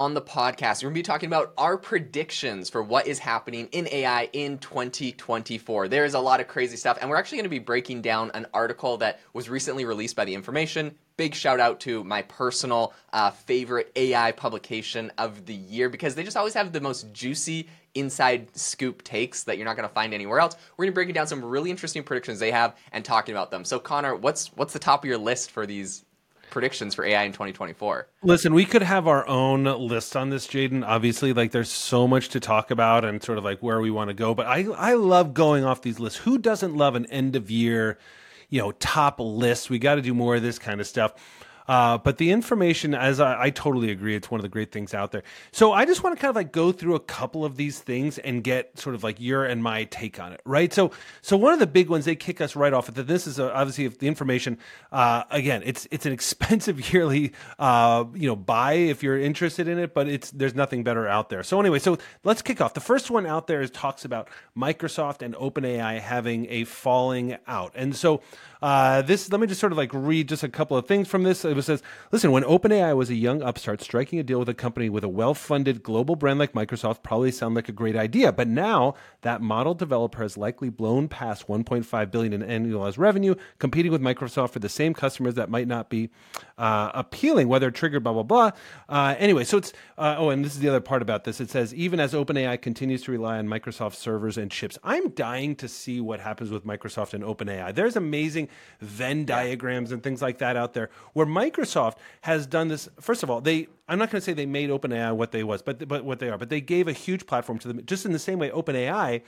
on the podcast, we're going to be talking about our predictions for what is happening in AI in 2024. There is a lot of crazy stuff, and we're actually going to be breaking down an article that was recently released by The Information. Big shout out to my personal uh, favorite AI publication of the year because they just always have the most juicy inside scoop takes that you're not going to find anywhere else. We're going to be breaking down some really interesting predictions they have and talking about them. So, Connor, what's what's the top of your list for these predictions for AI in 2024. Listen, we could have our own list on this, Jaden. Obviously, like there's so much to talk about and sort of like where we want to go. But I I love going off these lists. Who doesn't love an end of year, you know, top list? We got to do more of this kind of stuff. Uh, but the information, as I, I, totally agree, it's one of the great things out there. So I just want to kind of like go through a couple of these things and get sort of like your and my take on it, right? So, so one of the big ones they kick us right off at that. This is a, obviously the information. Uh, again, it's it's an expensive yearly, uh, you know, buy if you're interested in it, but it's there's nothing better out there. So anyway, so let's kick off. The first one out there is talks about Microsoft and OpenAI having a falling out, and so uh, this, let me just sort of like read just a couple of things from this. It says, listen, when OpenAI was a young upstart, striking a deal with a company with a well funded global brand like Microsoft probably sounded like a great idea. But now that model developer has likely blown past 1.5 billion in annualized revenue, competing with Microsoft for the same customers that might not be uh, appealing, whether triggered, blah, blah, blah. Uh, anyway, so it's, uh, oh, and this is the other part about this. It says, even as OpenAI continues to rely on Microsoft servers and chips, I'm dying to see what happens with Microsoft and OpenAI. There's amazing Venn diagrams and things like that out there where Microsoft has done this. First of all, they I'm not going to say they made OpenAI what they was, but but what they are, but they gave a huge platform to them. Just in the same way, OpenAI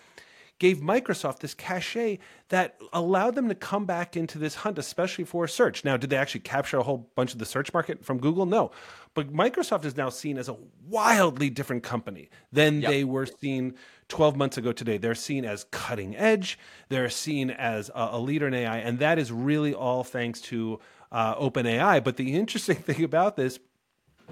gave Microsoft this cachet that allowed them to come back into this hunt, especially for search. Now, did they actually capture a whole bunch of the search market from Google? No. But Microsoft is now seen as a wildly different company than yep. they were seen 12 months ago today. They're seen as cutting edge, they're seen as a, a leader in AI, and that is really all thanks to uh, OpenAI. But the interesting thing about this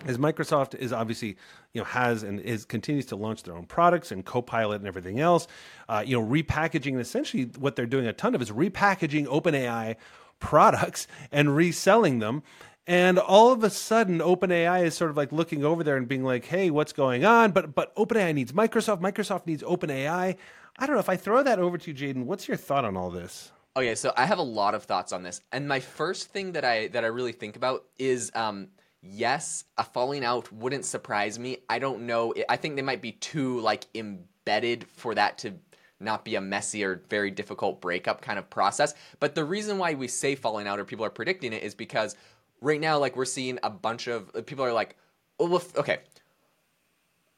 is Microsoft is obviously you know has and is continues to launch their own products and Copilot and everything else. Uh, you know, repackaging and essentially what they're doing a ton of is repackaging OpenAI products and reselling them. And all of a sudden, OpenAI is sort of like looking over there and being like, "Hey, what's going on?" But but OpenAI needs Microsoft. Microsoft needs OpenAI. I don't know if I throw that over to you, Jaden. What's your thought on all this? Okay, so I have a lot of thoughts on this, and my first thing that I that I really think about is um, yes, a falling out wouldn't surprise me. I don't know. I think they might be too like embedded for that to not be a messy or very difficult breakup kind of process. But the reason why we say falling out or people are predicting it is because right now, like we're seeing a bunch of people are like, oh, well, okay.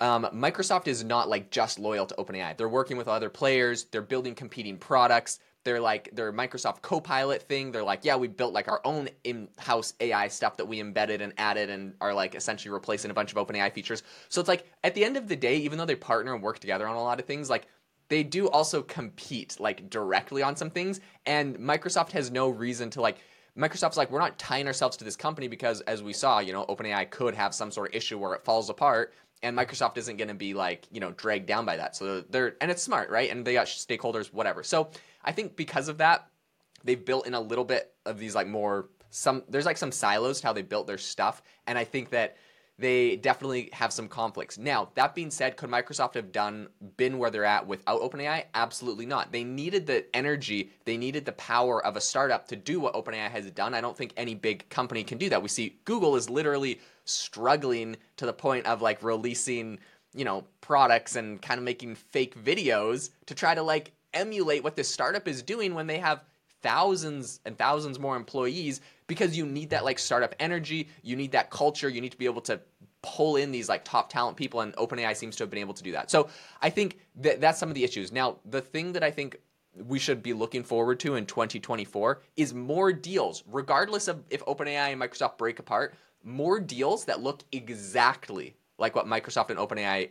Um, Microsoft is not like just loyal to OpenAI. They're working with other players. They're building competing products they're like their Microsoft Copilot thing. They're like, yeah, we built like our own in-house AI stuff that we embedded and added and are like essentially replacing a bunch of OpenAI features. So it's like at the end of the day, even though they partner and work together on a lot of things, like they do also compete like directly on some things. And Microsoft has no reason to like. Microsoft's like, we're not tying ourselves to this company because, as we saw, you know, OpenAI could have some sort of issue where it falls apart and Microsoft isn't going to be like you know dragged down by that. So they're and it's smart, right? And they got stakeholders, whatever. So I think because of that, they've built in a little bit of these like more some. There's like some silos to how they built their stuff, and I think that they definitely have some conflicts. Now, that being said, could Microsoft have done been where they're at without OpenAI? Absolutely not. They needed the energy, they needed the power of a startup to do what OpenAI has done. I don't think any big company can do that. We see Google is literally struggling to the point of like releasing, you know, products and kind of making fake videos to try to like emulate what this startup is doing when they have thousands and thousands more employees because you need that like startup energy, you need that culture, you need to be able to pull in these like top talent people and OpenAI seems to have been able to do that. So I think that that's some of the issues. Now, the thing that I think we should be looking forward to in 2024 is more deals, regardless of if OpenAI and Microsoft break apart more deals that look exactly like what Microsoft and OpenAI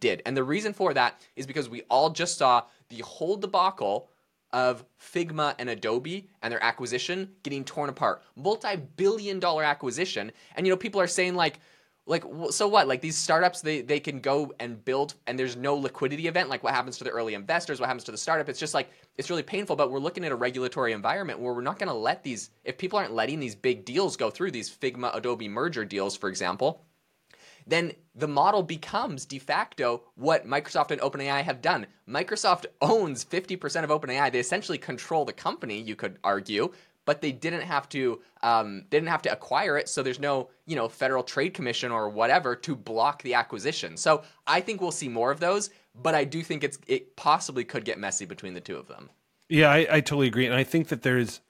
did. And the reason for that is because we all just saw the whole debacle of Figma and Adobe and their acquisition getting torn apart. Multi-billion dollar acquisition. And you know people are saying like like so what like these startups they they can go and build and there's no liquidity event like what happens to the early investors what happens to the startup it's just like it's really painful but we're looking at a regulatory environment where we're not going to let these if people aren't letting these big deals go through these figma adobe merger deals for example then the model becomes de facto what Microsoft and OpenAI have done. Microsoft owns 50% of OpenAI. They essentially control the company, you could argue, but they didn't have to um, didn't have to acquire it, so there's no you know federal trade commission or whatever to block the acquisition. So I think we'll see more of those, but I do think it's it possibly could get messy between the two of them. Yeah, I, I totally agree, and I think that there's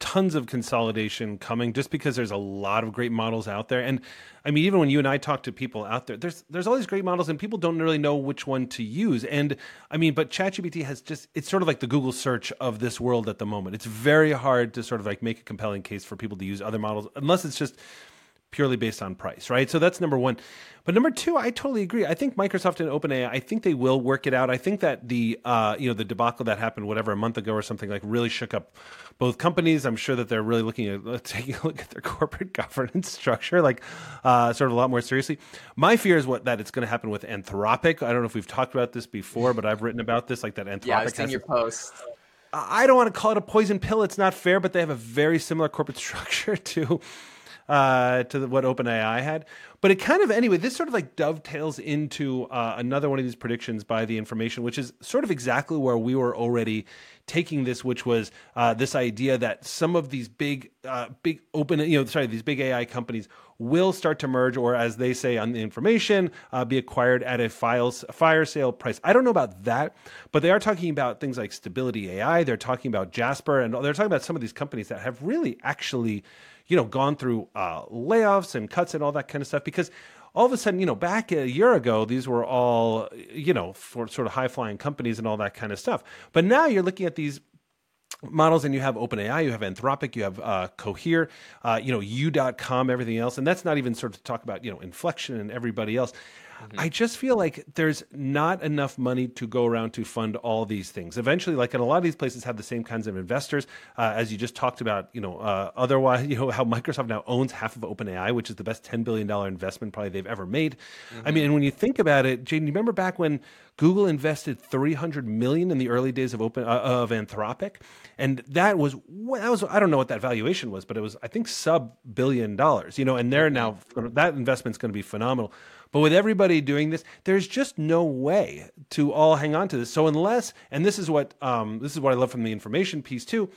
tons of consolidation coming just because there's a lot of great models out there. And i mean even when you and i talk to people out there there's there's all these great models and people don't really know which one to use. And i mean but chatgpt has just it's sort of like the google search of this world at the moment. It's very hard to sort of like make a compelling case for people to use other models unless it's just purely based on price, right? So that's number one. But number two, I totally agree. I think Microsoft and OpenAI, I think they will work it out. I think that the uh, you know the debacle that happened whatever a month ago or something like really shook up both companies. I'm sure that they're really looking at taking a look at their corporate governance structure, like uh, sort of a lot more seriously. My fear is what that it's going to happen with Anthropic. I don't know if we've talked about this before, but I've written about this, like that Anthropic. Yeah, I've seen your post. I don't want to call it a poison pill. It's not fair, but they have a very similar corporate structure to uh, to what OpenAI had. But it kind of, anyway, this sort of like dovetails into uh, another one of these predictions by the information, which is sort of exactly where we were already taking this, which was uh, this idea that some of these big, uh, big open, you know, sorry, these big AI companies will start to merge, or as they say on the information, uh, be acquired at a files, fire sale price. I don't know about that, but they are talking about things like Stability AI. They're talking about Jasper, and they're talking about some of these companies that have really actually you know, gone through uh, layoffs and cuts and all that kind of stuff because all of a sudden, you know, back a year ago, these were all, you know, for sort of high flying companies and all that kind of stuff. But now you're looking at these models and you have OpenAI, you have Anthropic, you have uh, Cohere, uh, you know, U.com, everything else. And that's not even sort of to talk about, you know, inflection and everybody else. Mm-hmm. I just feel like there's not enough money to go around to fund all these things. Eventually, like in a lot of these places, have the same kinds of investors uh, as you just talked about. You know, uh, otherwise, you know how Microsoft now owns half of OpenAI, which is the best ten billion dollar investment probably they've ever made. Mm-hmm. I mean, and when you think about it, Jaden, you remember back when Google invested 300 million in the early days of open uh, of Anthropic, and that was that was I don't know what that valuation was, but it was I think sub billion dollars. You know, and they're now that investment's going to be phenomenal. But with everybody doing this, there's just no way to all hang on to this. So unless, and this is what um, this is what I love from the information piece too.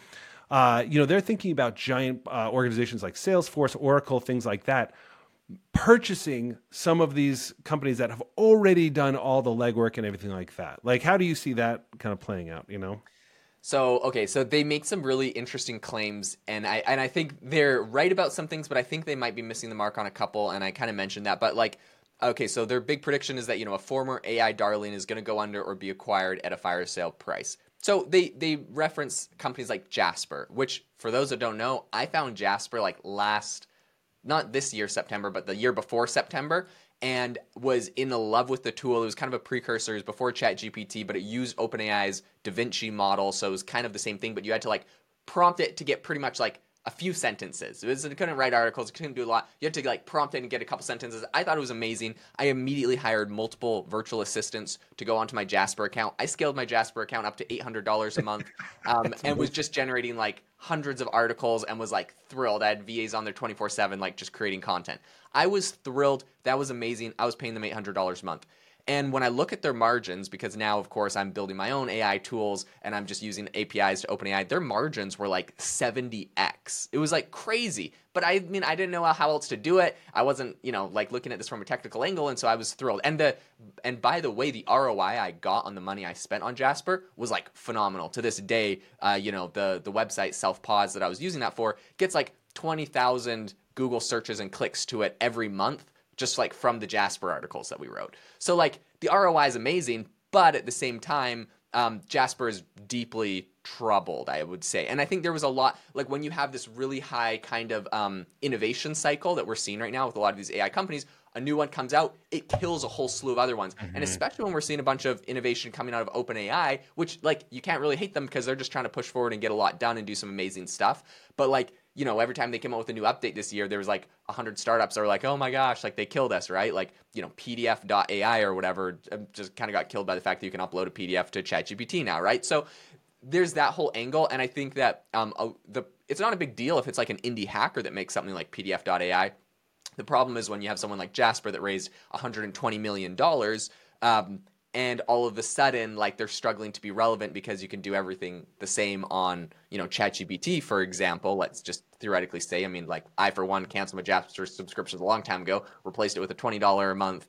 Uh, you know, they're thinking about giant uh, organizations like Salesforce, Oracle, things like that, purchasing some of these companies that have already done all the legwork and everything like that. Like, how do you see that kind of playing out? You know. So okay, so they make some really interesting claims, and I and I think they're right about some things, but I think they might be missing the mark on a couple. And I kind of mentioned that, but like Okay, so their big prediction is that you know a former AI darling is going to go under or be acquired at a fire sale price. So they they reference companies like Jasper, which for those that don't know, I found Jasper like last not this year September, but the year before September and was in love with the tool. It was kind of a precursor, it was before ChatGPT, but it used OpenAI's DaVinci model, so it was kind of the same thing, but you had to like prompt it to get pretty much like a few sentences. It, was, it couldn't write articles, it couldn't do a lot. You had to like prompt it and get a couple sentences. I thought it was amazing. I immediately hired multiple virtual assistants to go onto my Jasper account. I scaled my Jasper account up to $800 a month um, and was just generating like hundreds of articles and was like thrilled. I had VAs on there 24 7, like just creating content. I was thrilled. That was amazing. I was paying them $800 a month. And when I look at their margins, because now, of course, I'm building my own AI tools and I'm just using APIs to OpenAI, their margins were like 70x. It was like crazy. But I mean, I didn't know how else to do it. I wasn't, you know, like looking at this from a technical angle, and so I was thrilled. And the and by the way, the ROI I got on the money I spent on Jasper was like phenomenal. To this day, uh, you know, the the website Self Pause that I was using that for gets like twenty thousand Google searches and clicks to it every month just like from the Jasper articles that we wrote. So like the ROI is amazing, but at the same time, um, Jasper is deeply troubled, I would say. And I think there was a lot, like when you have this really high kind of um, innovation cycle that we're seeing right now with a lot of these AI companies, a new one comes out, it kills a whole slew of other ones. Mm-hmm. And especially when we're seeing a bunch of innovation coming out of OpenAI, which like you can't really hate them because they're just trying to push forward and get a lot done and do some amazing stuff. But like you know, every time they came out with a new update this year, there was like 100 startups that were like, oh my gosh, like they killed us, right? Like, you know, PDF.ai or whatever um, just kind of got killed by the fact that you can upload a PDF to ChatGPT now, right? So there's that whole angle. And I think that um, the it's not a big deal if it's like an indie hacker that makes something like PDF.ai The problem is when you have someone like Jasper that raised 120 million dollars. Um, and all of a sudden like they're struggling to be relevant because you can do everything the same on you know ChatGPT for example let's just theoretically say I mean like I for one canceled my Jasper subscription a long time ago replaced it with a $20 a month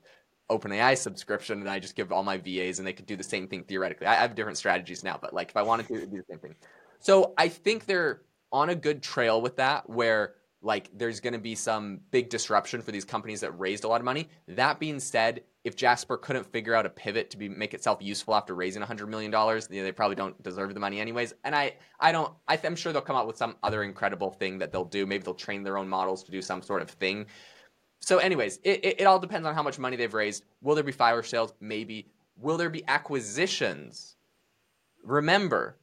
OpenAI subscription and I just give all my VAs and they could do the same thing theoretically. I have different strategies now but like if I wanted to do the same thing. So I think they're on a good trail with that where like there's going to be some big disruption for these companies that raised a lot of money. That being said, if Jasper couldn't figure out a pivot to be make itself useful after raising 100 million dollars, they probably don't deserve the money anyways. And I I don't I am sure they'll come up with some other incredible thing that they'll do. Maybe they'll train their own models to do some sort of thing. So, anyways, it, it, it all depends on how much money they've raised. Will there be fire sales? Maybe. Will there be acquisitions? Remember,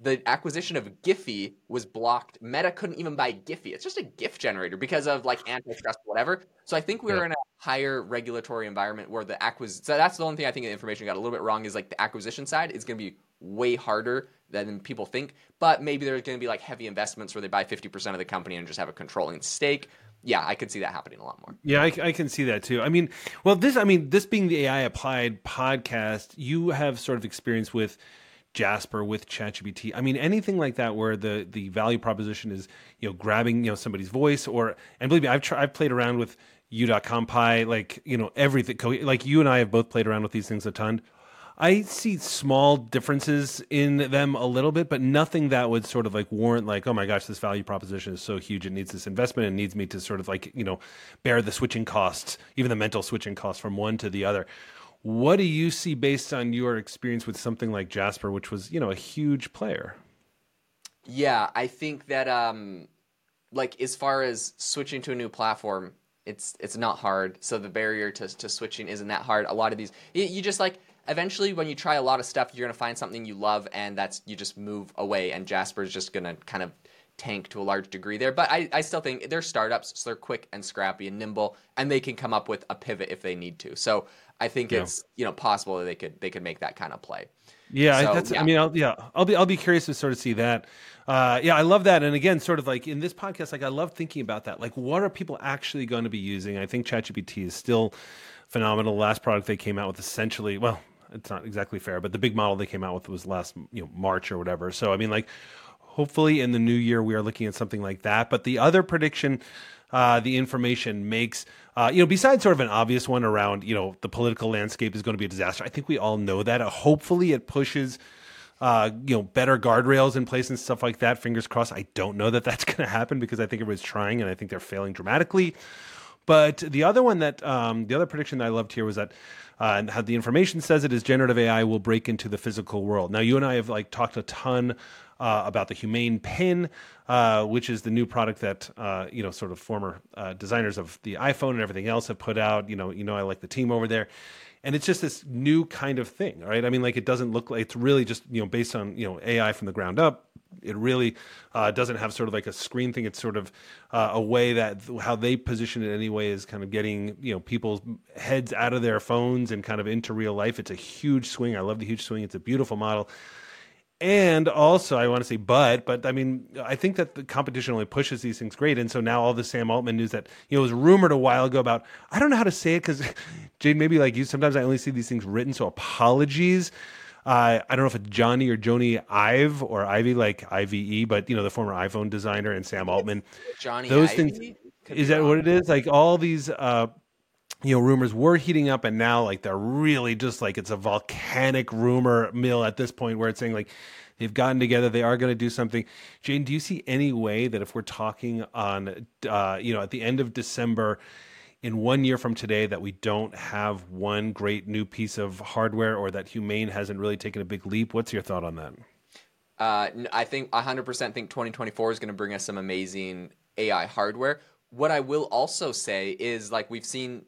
the acquisition of Giphy was blocked. Meta couldn't even buy Giphy. It's just a GIF generator because of like antitrust, whatever. So I think we're yeah. in a higher regulatory environment where the acquisition. So that's the only thing I think the information got a little bit wrong is like the acquisition side is going to be way harder than people think. But maybe there's going to be like heavy investments where they buy 50% of the company and just have a controlling stake. Yeah, I could see that happening a lot more. Yeah, I, I, can see that too. I mean, well, this, I mean, this being the AI applied podcast, you have sort of experience with Jasper with ChatGPT. I mean, anything like that where the the value proposition is you know grabbing you know somebody's voice or and believe me, I've tried, I've played around with U.compy, like you know everything. Like you and I have both played around with these things a ton. I see small differences in them a little bit, but nothing that would sort of like warrant like, oh my gosh, this value proposition is so huge. It needs this investment and needs me to sort of like, you know, bear the switching costs, even the mental switching costs from one to the other. What do you see based on your experience with something like Jasper, which was, you know, a huge player? Yeah, I think that um like as far as switching to a new platform, it's it's not hard. So the barrier to to switching isn't that hard. A lot of these you just like eventually when you try a lot of stuff, you're going to find something you love and that's you just move away and Jasper's just going to kind of tank to a large degree there. But I, I still think they're startups, so they're quick and scrappy and nimble, and they can come up with a pivot if they need to. So I think yeah. it's you know possible that they could they could make that kind of play. Yeah, so, that's. Yeah. I mean, I'll, yeah, I'll be I'll be curious to sort of see that. Uh, yeah, I love that. And again, sort of like in this podcast, like I love thinking about that. Like, what are people actually going to be using? I think ChatGPT is still phenomenal. The last product they came out with essentially, well, it's not exactly fair, but the big model they came out with was last you know March or whatever. So I mean, like, hopefully in the new year we are looking at something like that. But the other prediction uh, the information makes. Uh, you know, besides sort of an obvious one around, you know, the political landscape is going to be a disaster. I think we all know that. Uh, hopefully, it pushes, uh, you know, better guardrails in place and stuff like that. Fingers crossed. I don't know that that's going to happen because I think everybody's trying and I think they're failing dramatically. But the other one that, um, the other prediction that I loved here was that, uh, how the information says it is generative AI will break into the physical world. Now, you and I have like talked a ton uh, about the Humane Pin, uh, which is the new product that uh, you know, sort of former uh, designers of the iPhone and everything else have put out. You know, you know, I like the team over there, and it's just this new kind of thing, right? I mean, like it doesn't look like it's really just you know based on you know AI from the ground up. It really uh, doesn't have sort of like a screen thing. It's sort of uh, a way that how they position it anyway is kind of getting you know people's heads out of their phones and kind of into real life. It's a huge swing. I love the huge swing. It's a beautiful model. And also, I want to say, but, but I mean, I think that the competition only pushes these things great. And so now all the Sam Altman news that, you know, was rumored a while ago about, I don't know how to say it because, Jade, maybe like you, sometimes I only see these things written. So apologies. Uh, I don't know if it's Johnny or Joni Ive or Ivy, like IVE, but, you know, the former iPhone designer and Sam Altman. Johnny Those Ivy? things. is that what it is? Like all these, uh, you know, rumors were heating up, and now like they're really just like it's a volcanic rumor mill at this point where it's saying like they've gotten together, they are going to do something. Jane, do you see any way that if we're talking on, uh, you know, at the end of December, in one year from today, that we don't have one great new piece of hardware, or that Humane hasn't really taken a big leap? What's your thought on that? Uh, I think 100% think 2024 is going to bring us some amazing AI hardware what I will also say is like we've seen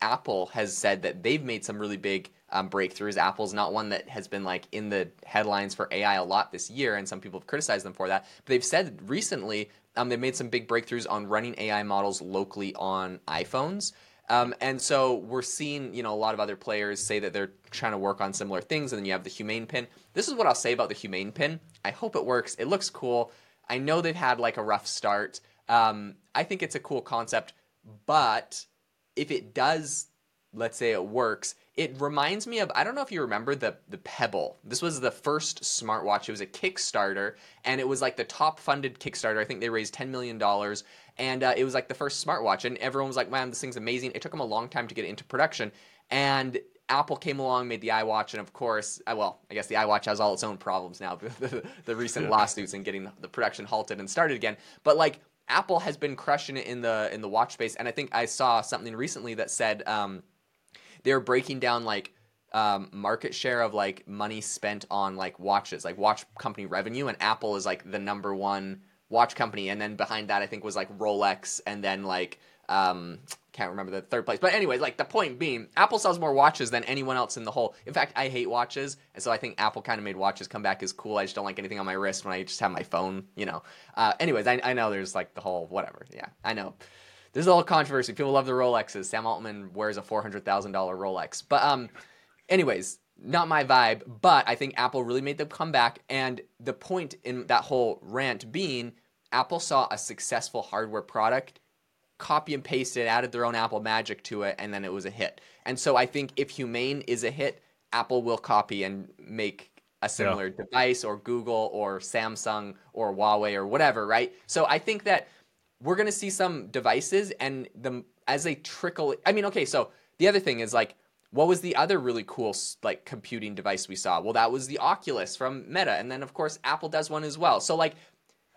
Apple has said that they've made some really big um, breakthroughs. Apple's not one that has been like in the headlines for AI a lot this year, and some people have criticized them for that. But they've said recently um, they've made some big breakthroughs on running AI models locally on iPhones. Um, and so we're seeing, you know, a lot of other players say that they're trying to work on similar things. And then you have the Humane Pin. This is what I'll say about the Humane Pin. I hope it works. It looks cool. I know they've had like a rough start. Um, I think it's a cool concept. but if it does, let's say it works, it reminds me of I don't know if you remember the the Pebble. This was the first smartwatch. It was a Kickstarter, and it was like the top funded Kickstarter. I think they raised ten million dollars, and uh, it was like the first smartwatch. And everyone was like, "Man, this thing's amazing." It took them a long time to get it into production, and Apple came along, made the iWatch, and of course, uh, well, I guess the iWatch has all its own problems now. the, the recent lawsuits and getting the production halted and started again, but like Apple has been crushing it in the in the watch space, and I think I saw something recently that said. Um, they were breaking down like um, market share of like money spent on like watches, like watch company revenue, and Apple is like the number one watch company, and then behind that I think was like Rolex, and then like um, can't remember the third place, but anyway, like the point being, Apple sells more watches than anyone else in the whole. In fact, I hate watches, and so I think Apple kind of made watches come back as cool. I just don't like anything on my wrist when I just have my phone, you know. Uh, anyways, I, I know there's like the whole whatever. Yeah, I know there's a little controversy. People love the Rolexes. Sam Altman wears a four hundred thousand dollar Rolex. But um, anyways, not my vibe. But I think Apple really made them come back. And the point in that whole rant being, Apple saw a successful hardware product, copy and pasted, added their own Apple magic to it, and then it was a hit. And so I think if Humane is a hit, Apple will copy and make a similar yeah. device, or Google, or Samsung, or Huawei, or whatever, right? So I think that we're going to see some devices and the as they trickle I mean okay so the other thing is like what was the other really cool like computing device we saw? Well that was the Oculus from Meta and then of course Apple does one as well. So like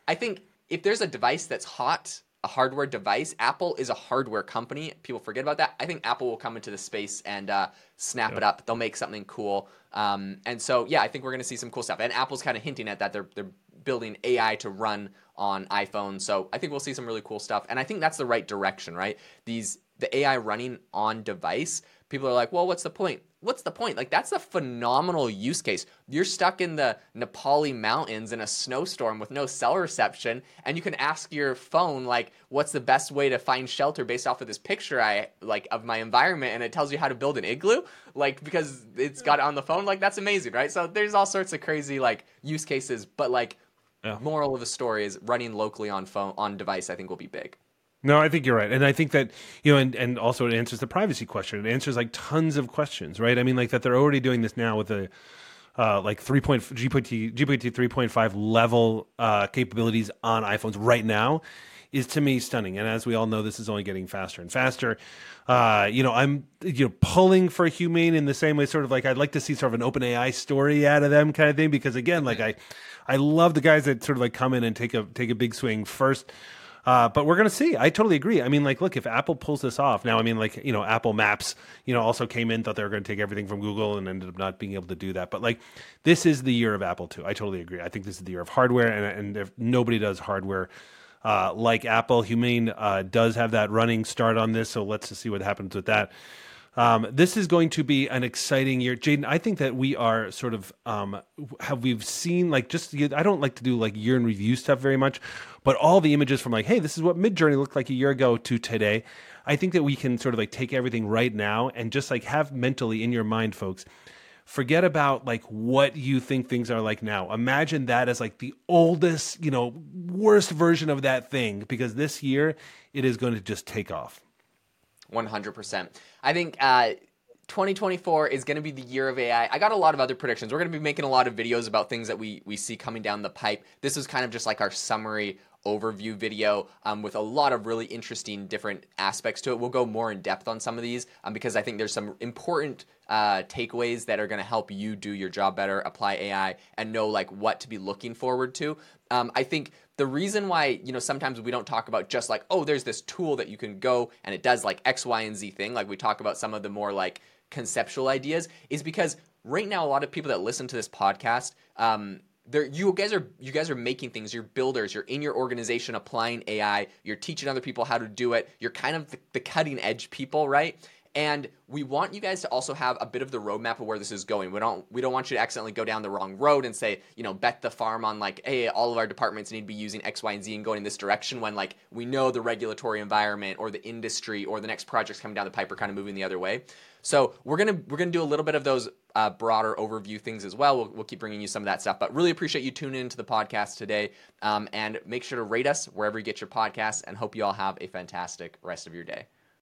I think if there's a device that's hot a hardware device Apple is a hardware company. People forget about that. I think Apple will come into the space and uh, snap it up. They'll make something cool. Um, and so yeah I think we're going to see some cool stuff. And Apple's kind of hinting at that. They're they're building AI to run on iPhone. So I think we'll see some really cool stuff. And I think that's the right direction, right? These the AI running on device, people are like, well, what's the point? What's the point? Like that's a phenomenal use case. You're stuck in the Nepali mountains in a snowstorm with no cell reception, and you can ask your phone like, what's the best way to find shelter based off of this picture I like of my environment, and it tells you how to build an igloo, like because it's got it on the phone. Like that's amazing, right? So there's all sorts of crazy like use cases, but like yeah. Moral of the story is running locally on phone on device. I think will be big. No, I think you're right, and I think that you know, and and also it answers the privacy question. It answers like tons of questions, right? I mean, like that they're already doing this now with the uh, like three point GPT GPT three point five level uh, capabilities on iPhones right now is to me stunning. And as we all know, this is only getting faster and faster. Uh, you know, I'm you know pulling for Humane in the same way, sort of like I'd like to see sort of an open AI story out of them kind of thing, because again, like I I love the guys that sort of like come in and take a take a big swing first. Uh, but we're gonna see. I totally agree. I mean, like, look, if Apple pulls this off now, I mean, like, you know, Apple Maps, you know, also came in thought they were going to take everything from Google and ended up not being able to do that. But like, this is the year of Apple too. I totally agree. I think this is the year of hardware, and and if nobody does hardware. Uh, like Apple, Humane uh, does have that running start on this, so let's see what happens with that. Um, this is going to be an exciting year, Jaden. I think that we are sort of um, have we've seen like just I don't like to do like year in review stuff very much, but all the images from like, hey, this is what Midjourney looked like a year ago to today. I think that we can sort of like take everything right now and just like have mentally in your mind, folks. Forget about like what you think things are like now. Imagine that as like the oldest, you know, worst version of that thing because this year it is going to just take off. 100%. I think uh, 2024 is going to be the year of AI. I got a lot of other predictions. We're going to be making a lot of videos about things that we we see coming down the pipe. This is kind of just like our summary overview video um, with a lot of really interesting different aspects to it. We'll go more in depth on some of these um, because I think there's some important uh, takeaways that are going to help you do your job better, apply AI, and know like what to be looking forward to. Um, I think the reason why you know sometimes we don't talk about just like oh there's this tool that you can go and it does like X, Y, and Z thing like we talk about some of the more like conceptual ideas is because right now a lot of people that listen to this podcast um, there you guys are you guys are making things. You're builders. You're in your organization applying ai you're teaching other people how to do it. You're kind of the, the cutting edge people right And we want you guys to also have a bit of the roadmap of where this is going. We don't we don't want you to accidentally go down the wrong road and say, you know, bet the farm on like, hey, all of our departments need to be using X, Y, and Z and going in this direction when like we know the regulatory environment or the industry or the next projects coming down the pipe are kind of moving the other way. So we're gonna we're gonna do a little bit of those uh, broader overview things as well. well. We'll keep bringing you some of that stuff, but really appreciate you tuning into the podcast today. Um, and make sure to rate us wherever you get your podcasts. And hope you all have a fantastic rest of your day.